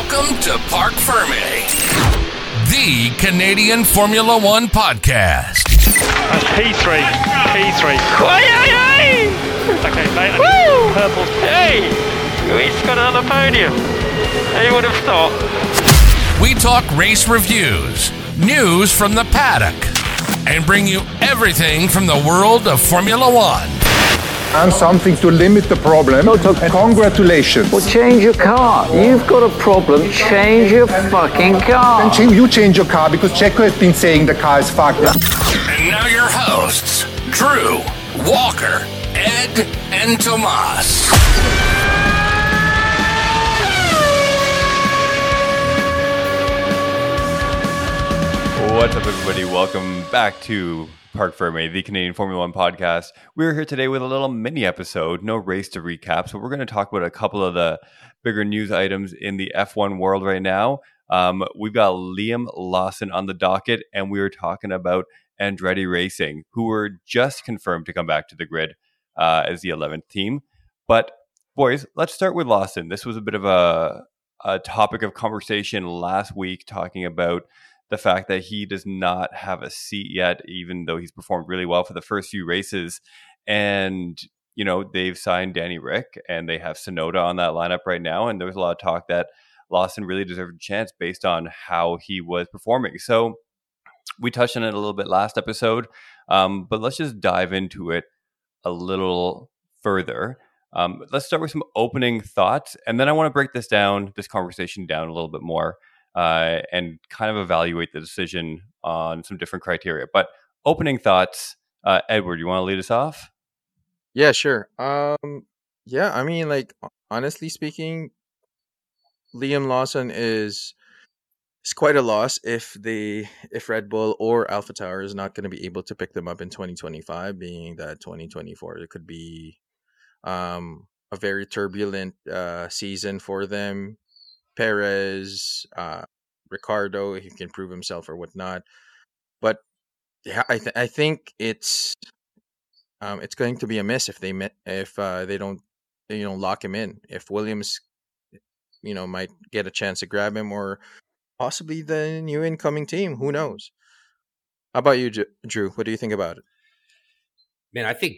Welcome to Parc Ferme, the Canadian Formula One podcast. That's P3. P3. Okay, mate. Woo! Purple. Hey! He's got another podium. Who would have thought? We talk race reviews, news from the paddock, and bring you everything from the world of Formula One. And something to limit the problem. And congratulations. Well, change your car. You've got a problem. Change your fucking car. And Jim, you change your car because Checo has been saying the car is fucked. And now your hosts, Drew, Walker, Ed, and Tomas. What's up, everybody? Welcome back to Parc Ferme, the Canadian Formula One podcast. We're here today with a little mini episode, no race to recap. So, we're going to talk about a couple of the bigger news items in the F1 world right now. Um, we've got Liam Lawson on the docket, and we were talking about Andretti Racing, who were just confirmed to come back to the grid uh, as the 11th team. But, boys, let's start with Lawson. This was a bit of a, a topic of conversation last week, talking about the fact that he does not have a seat yet, even though he's performed really well for the first few races. And, you know, they've signed Danny Rick and they have Tsunoda on that lineup right now. And there's a lot of talk that Lawson really deserved a chance based on how he was performing. So we touched on it a little bit last episode, um, but let's just dive into it a little further. Um, let's start with some opening thoughts, and then I want to break this down, this conversation down a little bit more uh, and kind of evaluate the decision on some different criteria. But opening thoughts, uh, Edward, you want to lead us off? Yeah, sure. Um, yeah, I mean, like honestly speaking, Liam Lawson is is quite a loss if the if Red Bull or AlphaTauri is not going to be able to pick them up in 2025, being that 2024 it could be um a very turbulent uh season for them. Perez, uh, Ricciardo, he can prove himself or whatnot. But yeah, I th- I think it's um it's going to be a miss if they met if uh, they don't you know lock him in. If Williams you know might get a chance to grab him or possibly the new incoming team, who knows? How about you, Drew? What do you think about it? Man, I think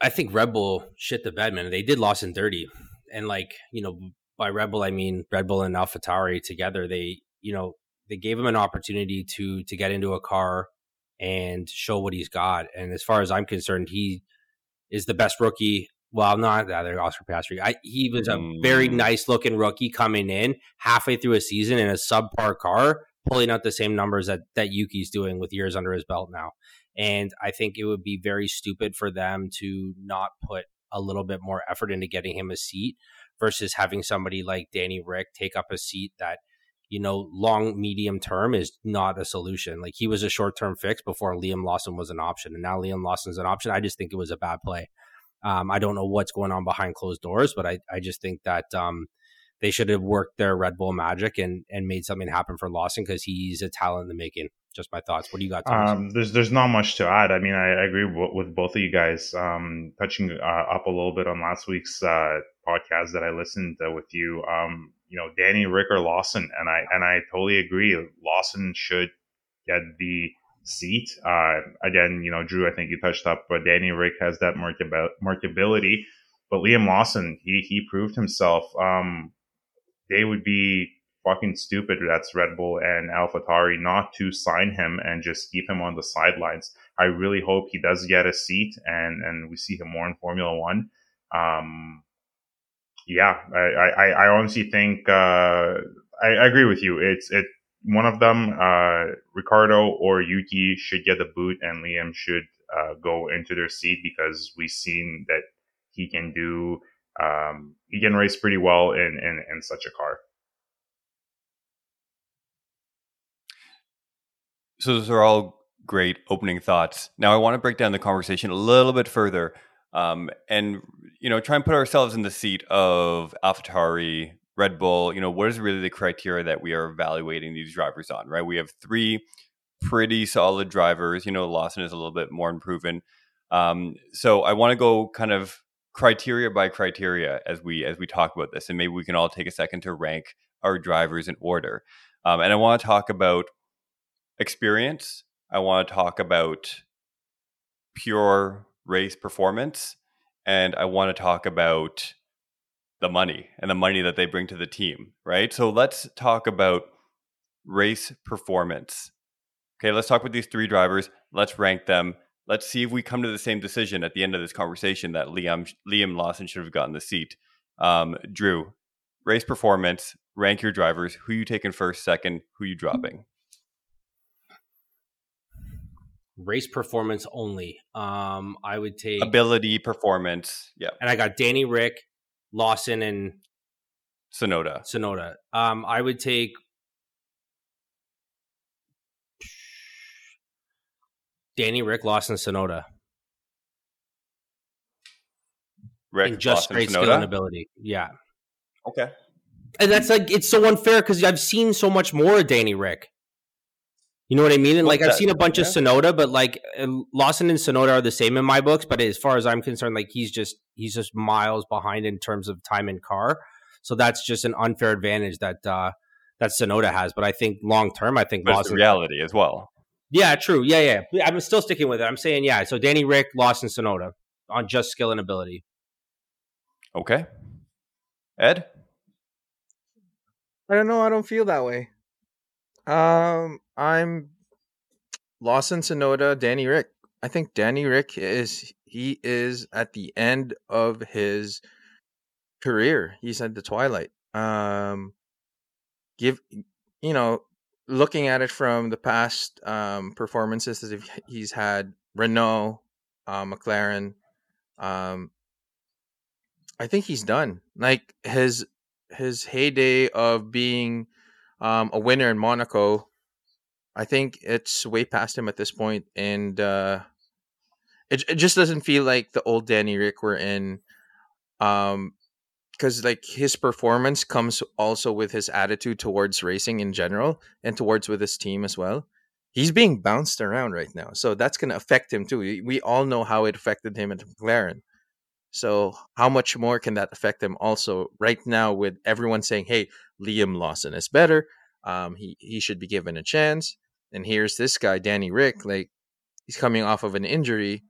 I think Red Bull shit the bed, man. They did loss in thirty, and like you know, by Red Bull I mean Red Bull and AlphaTauri together. They you know they gave him an opportunity to to get into a car and show what he's got. And as far as I'm concerned, he is the best rookie. Well, not that they're Oscar Piastri. I, he was a very Mm. nice looking rookie coming in halfway through a season in a subpar car, pulling out the same numbers that that Yuki's doing with years under his belt now. And I think it would be very stupid for them to not put a little bit more effort into getting him a seat versus having somebody like Danny Rick take up a seat that, you know, long, medium term is not a solution. Like he was a short term fix before Liam Lawson was an option. And now Liam Lawson's an option. I just think it was a bad play. Um, I don't know what's going on behind closed doors, but I, I just think that um, they should have worked their Red Bull magic and, and made something happen for Lawson because he's a talent in the making. Just my thoughts. What do you got? Um, there's there's not much to add. I mean, I, I agree w- with both of you guys. Um, touching uh, up a little bit on last week's uh, podcast that I listened with you. Um, you know, Danny Rick or Lawson, and I and I totally agree. Lawson should get the seat. Uh, again, you know, Drew, I think you touched up, but Danny Rick has that markability. But Liam Lawson, he he proved himself. Um, they would be fucking stupid. That's Red Bull and AlphaTauri not to sign him and just keep him on the sidelines. I really hope he does get a seat and and we see him more in Formula One. Um, yeah, I, I, I honestly think uh, I, I agree with you. It's it one of them, uh, Ricciardo or Yuki should get the boot, and Liam should uh, go into their seat because we've seen that he can do. Um, he can race pretty well in, in, in such a car. So those are all great opening thoughts. Now I want to break down the conversation a little bit further, um, and you know, try and put ourselves in the seat of AlphaTauri, Red Bull. You know, what is really the criteria that we are evaluating these drivers on? Right, we have three pretty solid drivers. You know, Lawson is a little bit more unproven. Um, so I want to go kind of criteria by criteria as we as we talk about this, and maybe we can all take a second to rank our drivers in order. Um, and I want to talk about experience. I want to talk about pure race performance, and I want to talk about the money and the money that they bring to the team. Right. So let's talk about race performance. Okay, let's talk with these three drivers. Let's rank them. Let's see if we come to the same decision at the end of this conversation that Liam Liam Lawson should have gotten the seat. Um, Drew, race performance. Rank your drivers. Who you taking first, second? Who you dropping? Race performance only. Um, I would take ability performance. Yeah, and I got Danny Rick, Lawson, and Tsunoda. Tsunoda. Um, I would take Danny Rick Lawson Tsunoda. Rick and just Lawson, straight Tsunoda? skill and ability. Yeah. Okay. And that's like it's so unfair because I've seen so much more of Danny Rick. You know what I mean? And Well, like I've seen a bunch of. Tsunoda, but like uh, Lawson and Tsunoda are the same in my books. But as far as I'm concerned, like he's just he's just miles behind in terms of time in car. So that's just an unfair advantage that uh that Tsunoda has. But I think long term, I think But it's Lawson. reality as well. Yeah, true. Yeah, yeah. Yeah, I'm still sticking with it. I'm saying yeah. So Danny Rick, Lawson, Tsunoda on just skill and ability. Okay. Ed? I don't know. I don't feel that way. Um, I'm Lawson Tsunoda, Danny Rick. I think Danny Rick is he is at the end of his career. He's at the twilight. Um, give you know, looking at it from the past um performances that he's had, Renault, uh, McLaren, um, I think he's done. Like his his heyday of being um, a winner in Monaco, I think it's way past him at this point, and uh, it it just doesn't feel like the old Danny Rick we're in. Um, because like his performance comes also with his attitude towards racing in general and towards with his team as well. He's being bounced around right now, so that's going to affect him too. We we all know how it affected him at McLaren. So how much more can that affect him also right now with everyone saying, "Hey, Liam Lawson is better. Um, he he should be given a chance." And here's this guy, Danny Rick, like he's coming off of an injury.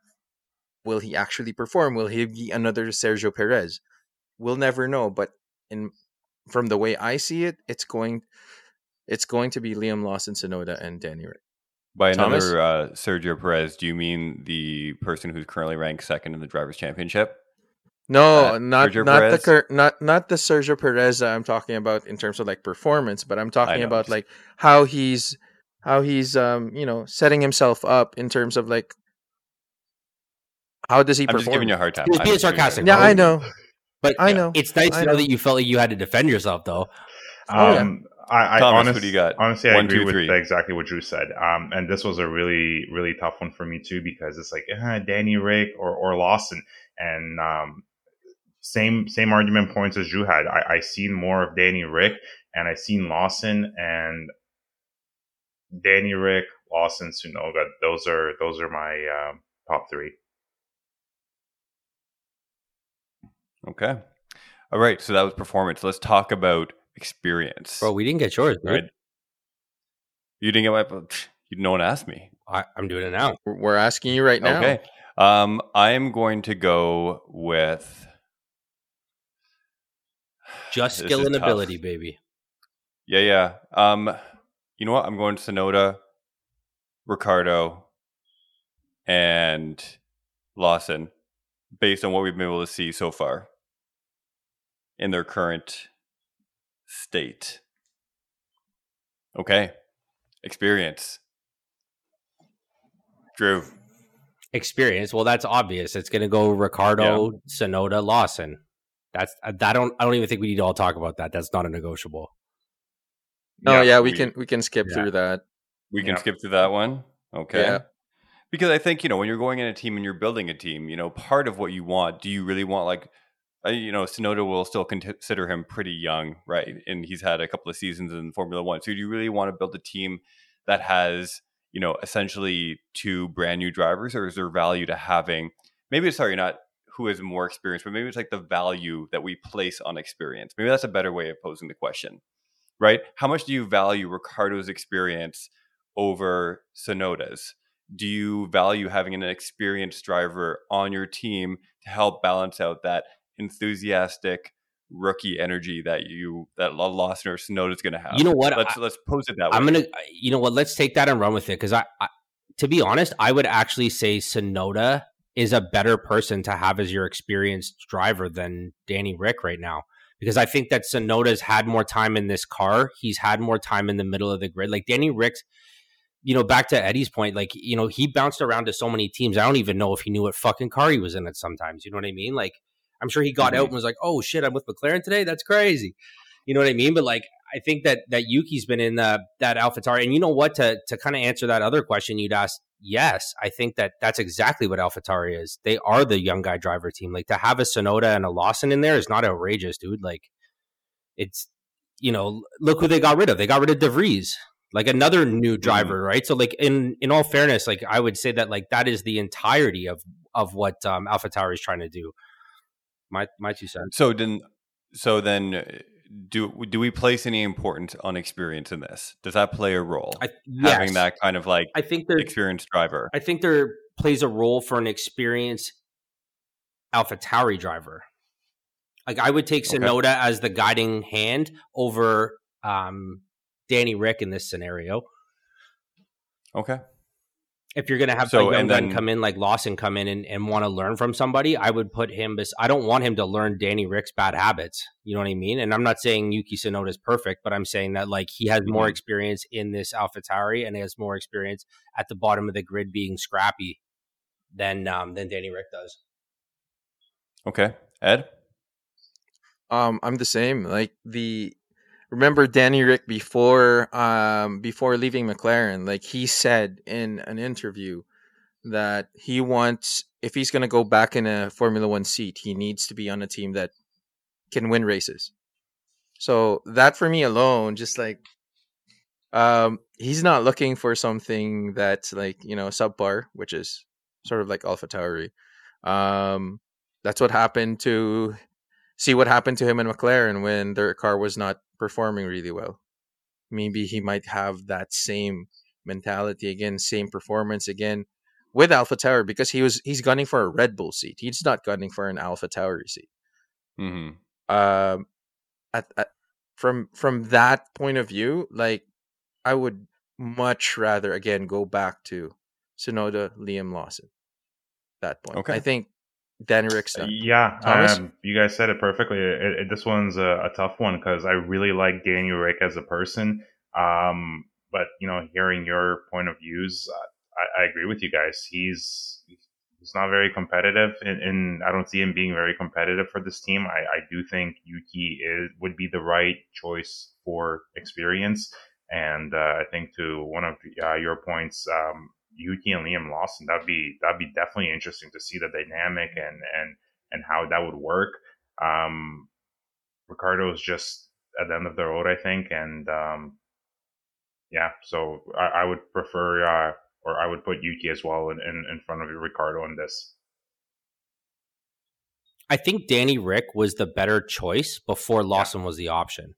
Will he actually perform? Will he be another Sergio Perez? We'll never know. But in from the way I see it, it's going it's going to be Liam Lawson, Tsunoda, and Danny Rick. By Thomas? another uh, Sergio Perez, do you mean the person who's currently ranked second in the drivers' championship? No, Uh, not Sergio not Perez? the cur- not not the Sergio Perez that I'm talking about in terms of like performance, but I'm talking about like how he's how he's um you know setting himself up in terms of like how does he I'm just perform? giving you a hard time. He was I'm being just giving you a sarcastic, hard yeah. I know, But I know. it's nice I to know know. that you felt like you had to defend yourself, though. Oh, yeah. Um, I, I Thomas, honest- who do you got? honestly, I One, agree two, with three. exactly what Drew said. Um, and this was a really, really tough one for me too because it's like uh, Danny Rick or, or Lawson, and um, same same argument points as you had. I, I seen more of Danny Rick, and I seen Lawson and Danny Rick, Lawson, Tsunoda. Those are those are my um, top three. Okay. All right. So that was performance. Let's talk about experience. Bro, we didn't get yours, dude. Right. You didn't get my. You, no one asked me. I, I'm doing it now. We're- We're asking you right now. Okay. Um, I'm going to go with. Just This skill and tough. ability, baby. Yeah, yeah. Um, you know what? I'm going to Tsunoda, Ricciardo, and Lawson, based on what we've been able to see so far in their current state. Okay. Experience. Drew. Experience. Well, that's obvious. It's going to go Ricciardo, Tsunoda, Lawson. That's I I don't. I don't even think we need to all talk about that. That's not a negotiable. Oh yeah, we, we- can we can skip Yeah. through that. We can Yeah. skip through that one. Okay. Yeah. Because I think, you know, when you're going in a team and you're building a team, you know, part of what you want, do you really want like, uh, you know, Tsunoda will still consider him pretty young, right? And he's had a couple of seasons in Formula One. So do you really want to build a team that has, you know, essentially two brand new drivers or is there value to having, maybe, sorry, not who has more experience, but maybe it's like the value that we place on experience. Maybe that's a better way of posing the question, right? How much do you value Ricciardo's experience over Tsunoda's? Do you value having an experienced driver on your team to help balance out that enthusiastic rookie energy that you that Lawson or Tsunoda is going to have? You know what? Let's I, let's pose it that way. I'm gonna. You know what? Let's take that and run with it because I, I, to be honest, I would actually say Tsunoda is a better person to have as your experienced driver than Danny Rick right now. Because I think that Tsunoda's had more time in this car. He's had more time in the middle of the grid. Like Danny Rick's, you know, back to Eddie's point, like, you know, he bounced around to so many teams. I don't even know if he knew what fucking car he was in at sometimes. You know what I mean? Like, I'm sure he got Mhm. out and was like, oh shit, I'm with McLaren today. That's crazy. You know what I mean? But like, I think that that Yuki's been in the, that AlphaTauri, and you know what? To to kind of answer that other question you'd asked, yes, I think that that's exactly what AlphaTauri is. They are the young guy driver team. Like to have a Tsunoda and a Lawson in there is not outrageous, dude. Like it's you know, look who they got rid of. They got rid of DeVries, like another new driver, right? So like in in all fairness, like I would say that like that is the entirety of of what um, AlphaTauri is trying to do. My my two cents. So then, so then, uh, do do we place any importance on experience in this? Does that play a role? I, Having that kind of like I think there experienced driver. I think there plays a role for an experienced Alpha Tauri driver. Like I would take Okay. Tsunoda as the guiding hand over um, Danny Rick in this scenario. Okay. If you're going to have So, a young gun then- come in like Lawson come in and, and want to learn from somebody, I would put him. Bes- I don't want him to learn Danny Rick's bad habits. You know what I mean? And I'm not saying Yuki Tsunoda is perfect, but I'm saying that like he has more Mhm. experience in this Alpha Tauri and he has more experience at the bottom of the grid being scrappy than um, than Danny Rick does. Okay. Ed. Um, I'm the same. Like the remember Danny Rick before um before leaving McLaren, like he said in an interview that he wants if he's gonna go back in a Formula One seat, he needs to be on a team that can win races. So that for me alone, just like um he's not looking for something that's like, you know, subpar, which is sort of like Alpha Tauri. Um that's what happened to see what happened to him in McLaren when their car was not performing really well. Maybe he might have that same mentality again, same performance again with AlphaTauri because he was he's gunning for a Red Bull seat. He's not gunning for an AlphaTauri seat. hmm Um, at, at from from that point of view, like I would much rather again go back to Tsunoda, Liam Lawson. That point, Okay. I think Danny Rick's done. Yeah, um, you guys said it perfectly. It, it, this one's a, a tough one because I really like Daniel Rick as a person. Um, but you know, hearing your point of views, uh, I, I agree with you guys. He's he's not very competitive, and, and I don't see him being very competitive for this team. I, I do think Yuki is would be the right choice for experience, and uh, I think to one of uh, your points, um, Yuki and Liam Lawson, that'd be that'd be definitely interesting to see the dynamic and and and how that would work. Um, Ricciardo is just at the end of the road, I think, and um, yeah, so I, I would prefer, uh, or I would put Yuki as well in, in, in front of Ricciardo in this. I think Danny Rick was the better choice before Lawson was the option.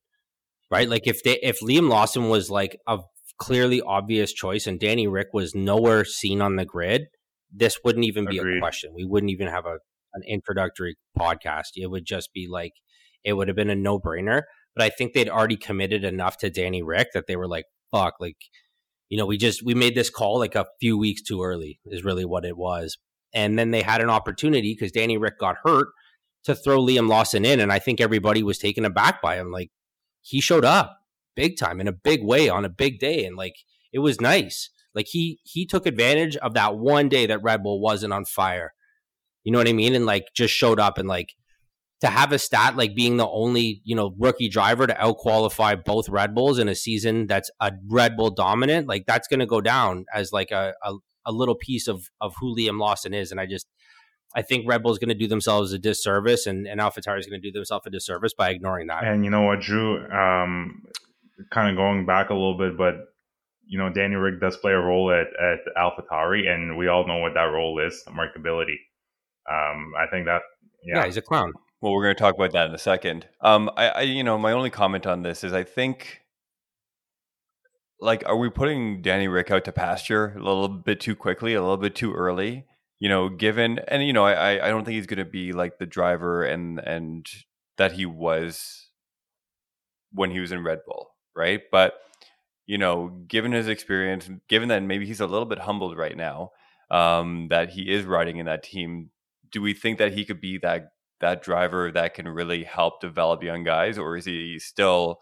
Right? Like if they if Liam Lawson was like a clearly obvious choice and Danny Rick was nowhere seen on the grid, this wouldn't even be a question. We wouldn't even have a an introductory podcast. It would just be like it would have been a no-brainer, but I think they'd already committed enough to Danny Rick that they were like fuck like you know, we just we made this call like a few weeks too early is really what it was. And then they had an opportunity because Danny Rick got hurt to throw Liam Lawson in, and I think everybody was taken aback by him. Like he showed up big time in a big way on a big day, and like it was nice. Like he he took advantage of that one day that Red Bull wasn't on fire. You know what I mean? And like just showed up and like to have a stat like being the only you know rookie driver to out qualify both Red Bulls in a season that's a Red Bull dominant, like that's going to go down as like a, a a little piece of of who Liam Lawson is. And I just I think Red Bull's going to do themselves a disservice, and and AlphaTauri is going to do themselves a disservice by ignoring that. And you know what, Drew? Um, kind of going back a little bit, but you know, Danny Rick does play a role at at AlphaTauri, and we all know what that role is: markability. Um, I think that yeah. yeah, he's a clown. Well, we're going to talk about that in a second. Um, I, I, you know, my only comment on this is I think, like, are we putting Danny Rick out to pasture a little bit too quickly, a little bit too early? You know, given and you know, I, I don't think he's going to be like the driver and and that he was when he was in Red Bull, right? But you know, given his experience, given that maybe he's a little bit humbled right now, um, that he is riding in that team, do we think that he could be that that driver that can really help develop young guys, or is he still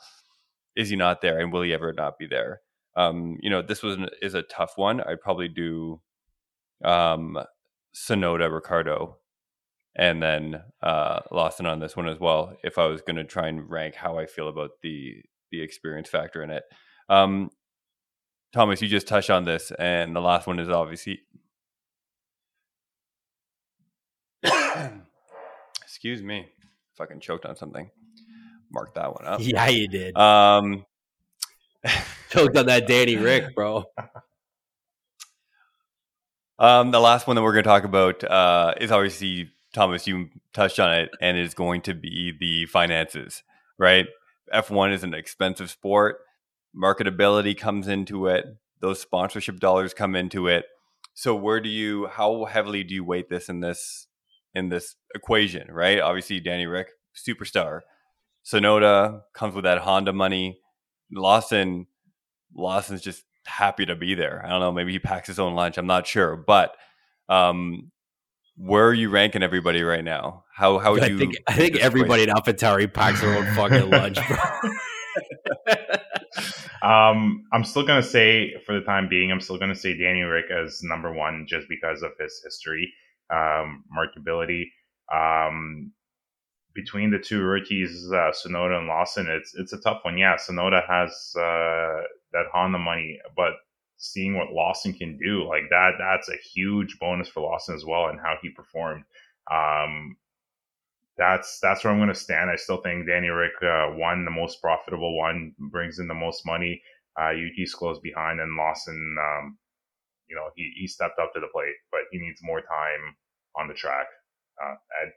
is he not there, and will he ever not be there? Um, you know, this was an, is a tough one. I'd probably do um, Tsunoda, Ricciardo, and then uh, Lawson on this one as well. If I was going to try and rank how I feel about the the experience factor in it, um, Thomas, you just touched on this, and the last one is obviously. Excuse me, fucking choked on something. Mark that one up. Yeah, you did. Um, Choked on that Danny Rick, bro. Um, the last one that we're going to talk about uh, is obviously Thomas. You touched on it, and is going to be the finances. Right, F one is an expensive sport. Marketability comes into it. Those sponsorship dollars come into it. So, where do you? How heavily do you weight this in this in this equation? Right. Obviously, Danny Rick, superstar. Tsunoda comes with that Honda money. Lawson, Lawson's just happy to be there. I don't know. Maybe he packs his own lunch. I'm not sure. But um, where are you ranking everybody right now? How how would I you? think I think everybody in AlphaTauri packs their own fucking lunch, bro. Um, I'm still gonna say for the time being, I'm still gonna say Danny Rick as number one just because of his history, um, marketability. Um, between the two rookies, uh, Tsunoda and Lawson, it's it's a tough one. Yeah, Tsunoda has uh, that Honda money, but seeing what Lawson can do, like that, that's a huge bonus for Lawson as well, and how he performed. Um, that's that's where I'm going to stand. I still think Danny Rick uh, won the most profitable one, brings in the most money. Uh, Yuki's close behind, and Lawson, um, you know, he, he stepped up to the plate, but he needs more time on the track. Uh, Ed.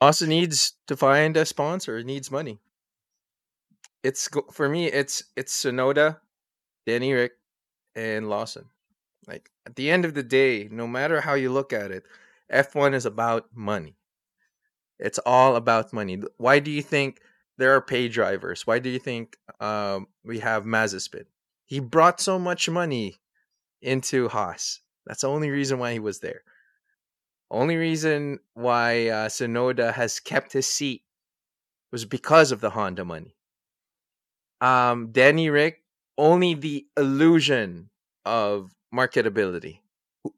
Also needs to find a sponsor. Needs money. It's for me. It's it's Tsunoda, Danny Rick, and Lawson. Like at the end of the day, no matter how you look at it, F1 is about money. It's all about money. Why do you think there are pay drivers? Why do you think um, we have Mazepin? He brought so much money into Haas. That's the only reason why he was there. Only reason why uh, Tsunoda has kept his seat was because of the Honda money. Um, Danny Rick, only the illusion of marketability.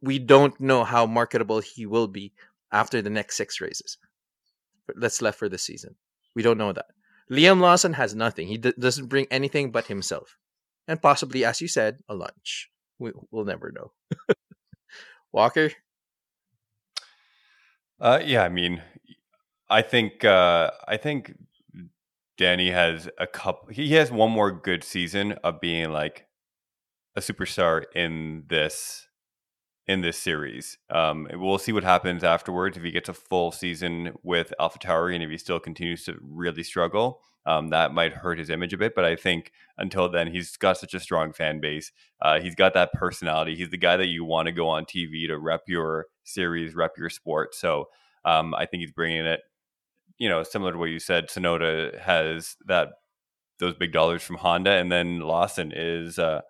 We don't know how marketable he will be after the next six races that's left for the season. We don't know that. Liam Lawson has nothing. He d- doesn't bring anything but himself, and possibly, as you said, a lunch. We- we'll never know. Walker, Uh, yeah, I mean, I think uh, I think Danny has a couple. He has one more good season of being like a superstar in this in this series. Um, we'll see what happens afterwards if he gets a full season with Alpha AlphaTauri and if he still continues to really struggle. Um, that might hurt his image a bit, but I think until then, he's got such a strong fan base. Uh, he's got that personality. He's the guy that you want to go on TV to rep your series, rep your sport. So um, I think he's bringing it. You know, similar to what you said, Tsunoda has that those big dollars from Honda, and then Lawson is uh,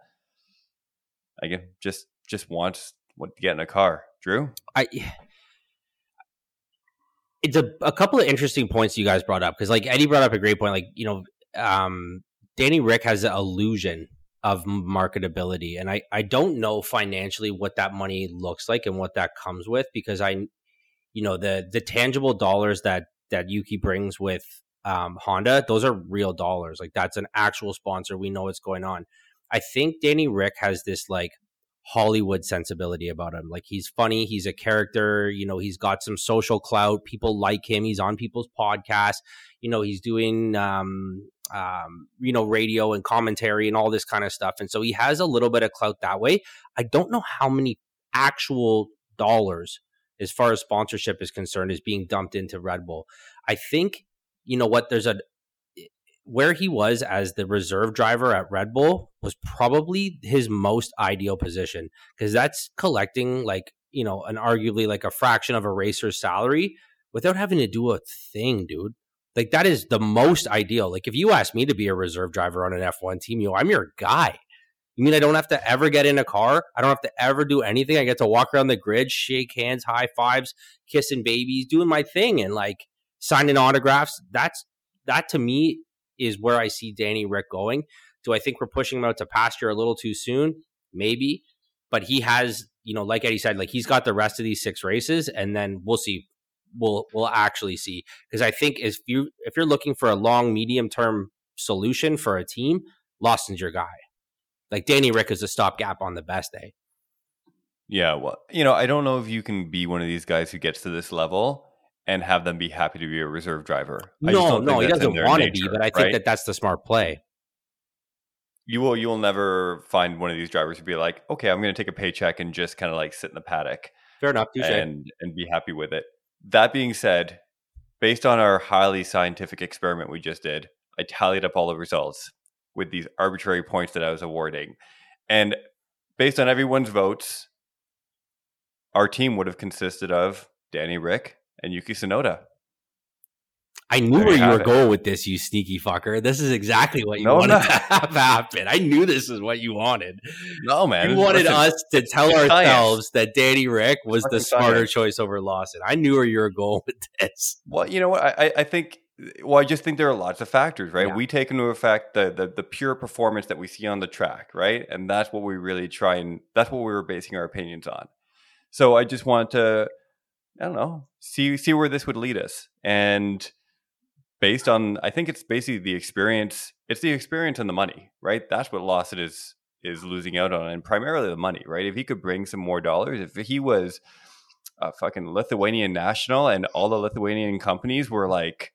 again just just wants what to get in a car. Drew, I it's a, a couple of interesting points you guys brought up because like Eddie brought up a great point. Like you know, um, Danny Rick has an illusion of marketability, and I I don't know financially what that money looks like and what that comes with because I, you know, the the tangible dollars that that Yuki brings with um, Honda, those are real dollars. Like that's an actual sponsor. We know what's going on. I think Danny Rick has this like Hollywood sensibility about him. Like he's funny, he's a character, you know, he's got some social clout. People like him. He's on people's podcasts. You know, he's doing um um, you know, radio and commentary and all this kind of stuff. And so he has a little bit of clout that way. I don't know how many actual dollars, as far as sponsorship is concerned, is being dumped into Red Bull. I think, you know what, there's a, where he was as the reserve driver at Red Bull was probably his most ideal position because that's collecting like, you know, an arguably like a fraction of a racer's salary without having to do a thing, dude. Like that is the most ideal. Like if you ask me to be a reserve driver on an F1 team, yo, I'm your guy. You mean I don't have to ever get in a car? I don't have to ever do anything. I get to walk around the grid, shake hands, high fives, kissing babies, doing my thing and like signing autographs. That's that to me is where I see Danny Rick going. Do I think we're pushing him out to pasture a little too soon? Maybe. But he has, you know, like Eddie said, like he's got the rest of these six races, and then we'll see we'll we'll actually see because I think if you if you're looking for a long medium term solution for a team, Lawson's your guy. Like Danny Rick is a stopgap on the best day. Yeah, well, you know, I don't know if you can be one of these guys who gets to this level and have them be happy to be a reserve driver. no, no, he doesn't want to be, but I think right? that that's the smart play. You will, you will never find one of these drivers to be like, okay, I'm going to take a paycheck and just kind of like sit in the paddock. Fair enough, touche. and and be happy with it. That being said, based on our highly scientific experiment we just did, I tallied up all the results with these arbitrary points that I was awarding. And based on everyone's votes, our team would have consisted of Danny Rick and Yuki Tsunoda. I knew there where you, were it. going with this, you sneaky fucker. This is exactly what you no, wanted to have happen. I knew this is what you wanted. No, man. You wanted us to tell ourselves that Danny Rick was the smarter science. choice over Lawson. I knew where you were going with this. Well, you know what? I, I think well, I just think there are lots of factors, right? Yeah. We take into effect the, the the pure performance that we see on the track, right? And that's what we really try and that's what we were basing our opinions on. So I just want to I don't know, see see where this would lead us. And based on I think it's basically the experience. It's the experience and the money, right? That's what Lawson is is losing out on, and primarily the money, right? If he could bring some more dollars, if he was a fucking Lithuanian national, and all the Lithuanian companies were like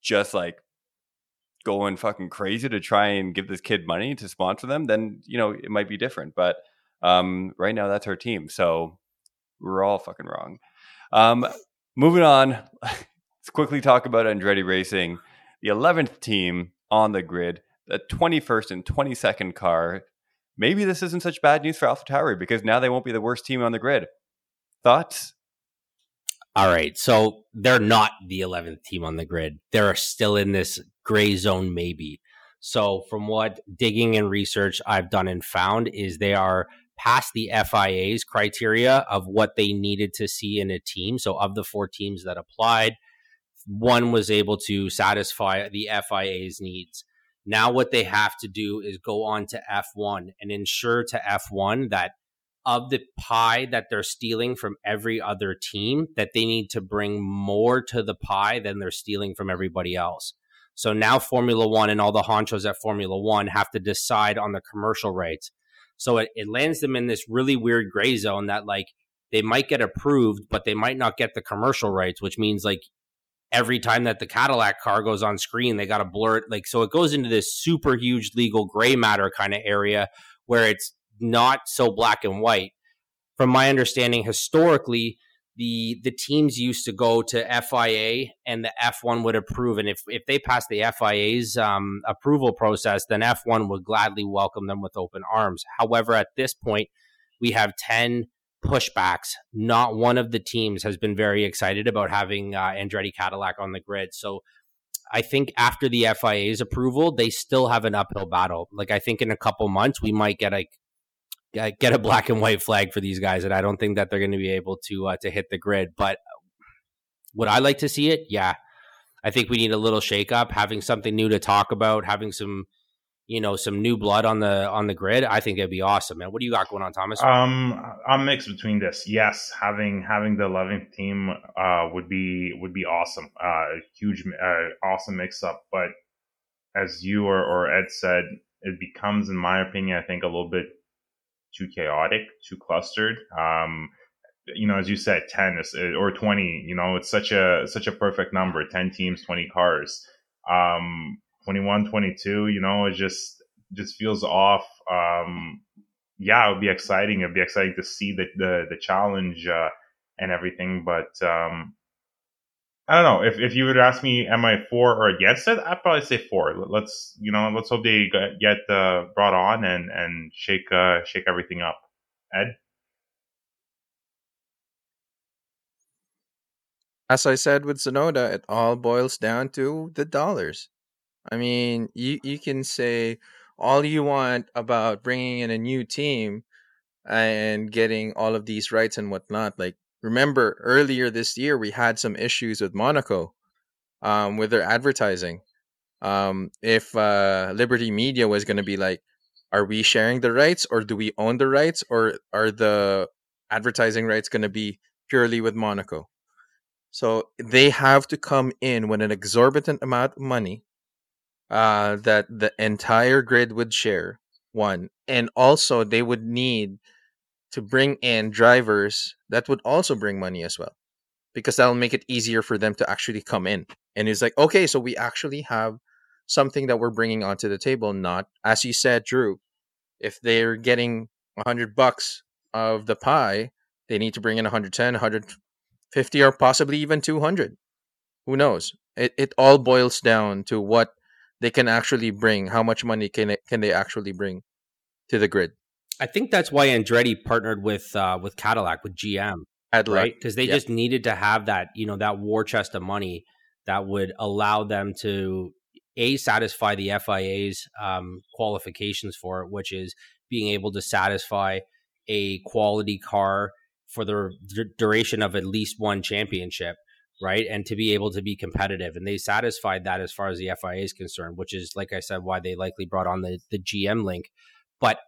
just like going fucking crazy to try and give this kid money to sponsor them, then you know it might be different. But um, right now, that's our team, so we're all fucking wrong. Um, moving on. Let's quickly talk about Andretti Racing, the 11th team on the grid, the 21st and 22nd car. Maybe this isn't such bad news for AlphaTauri because now they won't be the worst team on the grid. Thoughts? All right. So they're not the 11th team on the grid. They're still in this gray zone, maybe. So, from what digging and research I've done and found, is they are past the FIA's criteria of what they needed to see in a team. So, of the four teams that applied, one was able to satisfy the FIA's needs. Now, what they have to do is go on to F1 and ensure to F1 that of the pie that they're stealing from every other team, that they need to bring more to the pie than they're stealing from everybody else. So now Formula One and all the honchos at Formula One have to decide on the commercial rights. So it, it lands them in this really weird gray zone that like they might get approved, but they might not get the commercial rights, which means like every time that the Cadillac car goes on screen, they got to blur it. Like, so it goes into this super huge legal gray matter kind of area where it's not so black and white. From my understanding, historically, the the teams used to go to FIA and the F1 would approve, and if if they pass the FIA's um, approval process, then F1 would gladly welcome them with open arms. However, at this point, we have ten pushbacks. Not one of the teams has been very excited about having uh, Andretti Cadillac on the grid. So I think after the FIA's approval, they still have an uphill battle. Like I think in a couple months we might get a get a black and white flag for these guys, and I don't think that they're going to be able to uh, to hit the grid. But would I like to see it? Yeah, I think we need a little shakeup, having something new to talk about, having some you know some new blood on the on the grid, I think it'd be awesome, man. What do you got going on, Thomas? Um, I'm mixed between this. Yes, having having the 11th team uh, would be would be awesome. Uh, huge, uh, awesome mix up. But as you or, or Ed said, it becomes, in my opinion, I think a little bit too chaotic, too clustered. Um, you know, as you said, 10 is, or 20. You know, it's such a such a perfect number. 10 teams, 20 cars. Um, 21, 22. You know, it just just feels off. Um, yeah, it would be exciting. It'd be exciting to see the the, the challenge uh, and everything. But um, I don't know if if you would ask me, am I for or against it? I'd probably say for. Let's you know, let's hope they get uh, brought on and and shake uh, shake everything up. Ed. As I said with Tsunoda, it all boils down to the dollars. I mean, you you can say all you want about bringing in a new team and getting all of these rights and whatnot. Like, remember earlier this year, we had some issues with Monaco um, with their advertising. Um, if uh, Liberty Media was going to be like, are we sharing the rights or do we own the rights or are the advertising rights going to be purely with Monaco? So they have to come in with an exorbitant amount of money uh, that the entire grid would share. One, and also they would need to bring in drivers that would also bring money as well, because that'll make it easier for them to actually come in. And it's like, okay, so we actually have something that we're bringing onto the table. Not as you said, Drew. If they're getting a hundred bucks of the pie, they need to bring in 110, 150, or possibly even 200. Who knows? It it all boils down to what they can actually bring. How much money can it, can they actually bring to the grid? I think that's why Andretti partnered with uh, with Cadillac with GM, Cadillac. right? Because they just needed to have that you know that war chest of money that would allow them to a satisfy the FIA's um, qualifications for it, which is being able to satisfy a quality car for the d- duration of at least one championship right? And to be able to be competitive. And they satisfied that as far as the FIA is concerned, which is, like I said, why they likely brought on the, the GM link. But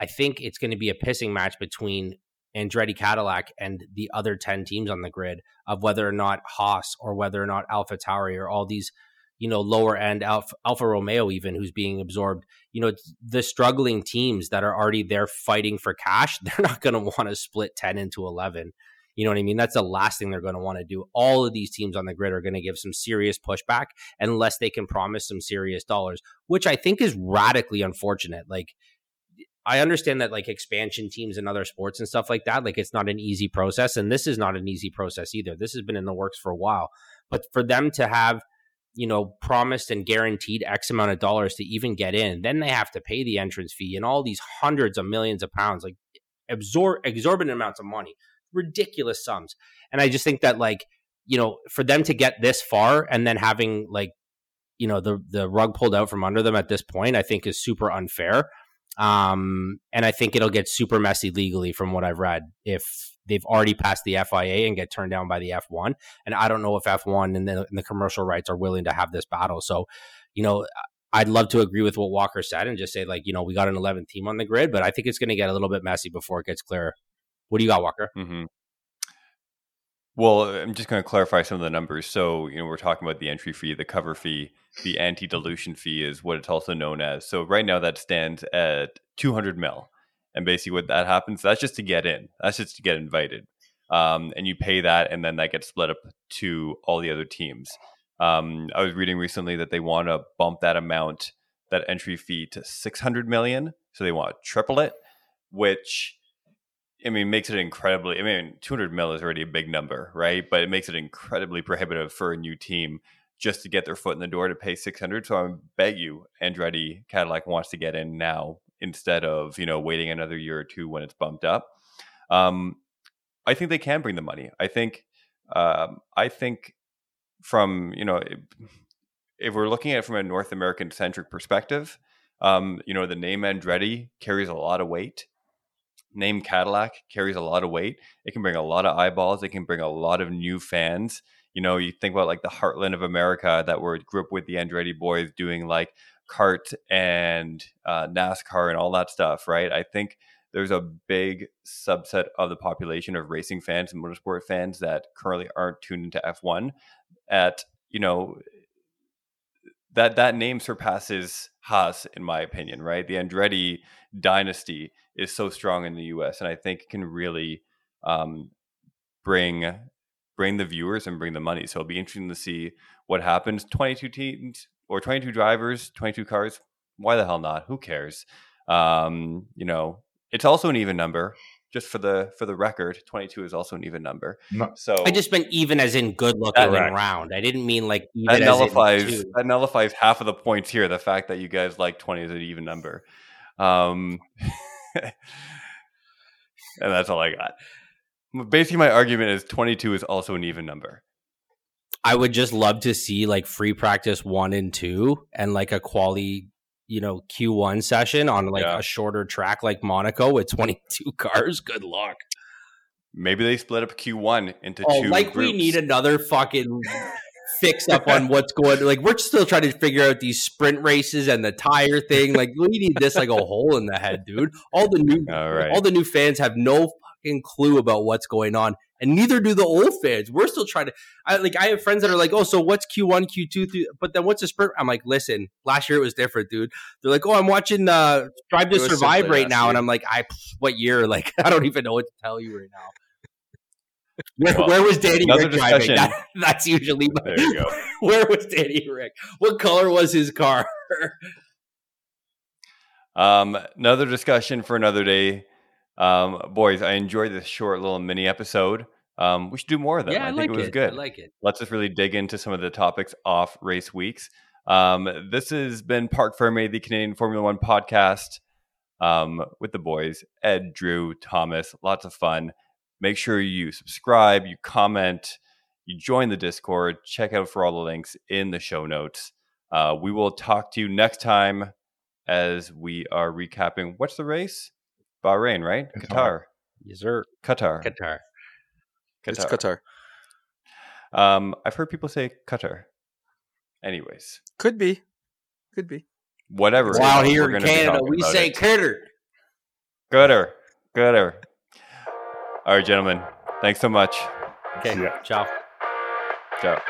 I think it's going to be a pissing match between Andretti Cadillac and the other 10 teams on the grid of whether or not Haas or whether or not Alpha Tauri or all these, you know, lower end Alpha, Alfa Romeo, even who's being absorbed. You know, the struggling teams that are already there fighting for cash, they're not going to want to split 10 into 11 you know what I mean? That's the last thing they're going to want to do. All of these teams on the grid are going to give some serious pushback unless they can promise some serious dollars, which I think is radically unfortunate. Like, I understand that like expansion teams and other sports and stuff like that, like it's not an easy process. And this is not an easy process either. This has been in the works for a while. But for them to have, you know, promised and guaranteed X amount of dollars to even get in, then they have to pay the entrance fee and all these hundreds of millions of pounds, like absorb exorbitant amounts of money ridiculous sums. And I just think that like, you know, for them to get this far and then having like, you know, the the rug pulled out from under them at this point, I think is super unfair. Um, and I think it'll get super messy legally from what I've read if they've already passed the FIA and get turned down by the F1. And I don't know if F1 and the, and the commercial rights are willing to have this battle. So, you know, I'd love to agree with what Walker said and just say like, you know, we got an 11th team on the grid, but I think it's going to get a little bit messy before it gets clear what do you got, Walker? Mm-hmm. Well, I'm just going to clarify some of the numbers. So, you know, we're talking about the entry fee, the cover fee, the anti dilution fee is what it's also known as. So, right now that stands at 200 mil. And basically, what that happens, that's just to get in, that's just to get invited. Um, and you pay that, and then that gets split up to all the other teams. Um, I was reading recently that they want to bump that amount, that entry fee to 600 million. So, they want to triple it, which I mean, makes it incredibly. I mean, 200 mil is already a big number, right? But it makes it incredibly prohibitive for a new team just to get their foot in the door to pay 600. So I bet you Andretti Cadillac wants to get in now instead of you know waiting another year or two when it's bumped up. Um, I think they can bring the money. I think. Um, I think from you know if, we're looking at it from a North American centric perspective, um, you know the name Andretti carries a lot of weight name Cadillac carries a lot of weight. It can bring a lot of eyeballs. It can bring a lot of new fans. You know, you think about like the heartland of America that were grew up with the Andretti boys doing like kart and uh, NASCAR and all that stuff, right? I think there's a big subset of the population of racing fans and motorsport fans that currently aren't tuned into F1 at, you know, that that name surpasses Haas in my opinion, right? The Andretti dynasty is so strong in the U.S. and I think can really um, bring bring the viewers and bring the money. So it'll be interesting to see what happens. Twenty two teams or 22 drivers, 22 cars. Why the hell not? Who cares? Um, you know, it's also an even number. Just for the for the record, 22 is also an even number. No. So I just meant even as in good looking and Correct. round. I didn't mean like even that as in nullifies two. that nullifies half of the points here. The fact that you guys like 20 is an even number. Um, and that's all I got. Basically, my argument is 22 is also an even number. I would just love to see like free practice one and two and like a quality, you know, Q1 session on like Yeah. a shorter track like Monaco with 22 cars. Good luck. Maybe they split up Q1 into Oh, two. like we need another fucking fix up on what's going like we're still trying to figure out these sprint races and the tire thing. Like we need this like a hole in the head, dude. All the new All right. all the new fans have no fucking clue about what's going on. And neither do the old fans. We're still trying to. I like. I have friends that are like, "Oh, so what's Q one, Q two, but then what's a sprint?" I'm like, "Listen, last year it was different, dude." They're like, "Oh, I'm watching uh, Drive to Survive right now," and. I'm like, "I what year?" Like, I don't even know what to tell you right now. Where, Well, where was Danny Rick driving? That- that's usually my, There you go. where was Danny Rick? What color was his car? Um, another discussion for another day. Um, boys, I enjoyed this short little mini episode. Um, we should do more of them. yeah, I, think like it was it. good. I like it. Let's just really dig into some of the topics off race weeks. Um, this has been Parc Ferm(eh), the Canadian Formula One podcast, um, with the boys, Ed, Drew, Thomas. Lots of fun. Make sure you subscribe, you comment, you join the Discord. Check out for all the links in the show notes. Uh, we will talk to you next time as we are recapping. What's the race? Bahrain, right? Qatar. Qatar. Yes, sir. Qatar. Qatar. It's Qatar. Um, I've heard people say Qatar. Anyways, Could be. Could be. whatever. Well, out here we're in Canada, we say it. critter. Qatar. Qatar. All right, gentlemen. Thanks so much. Okay, Yeah. ciao. Ciao.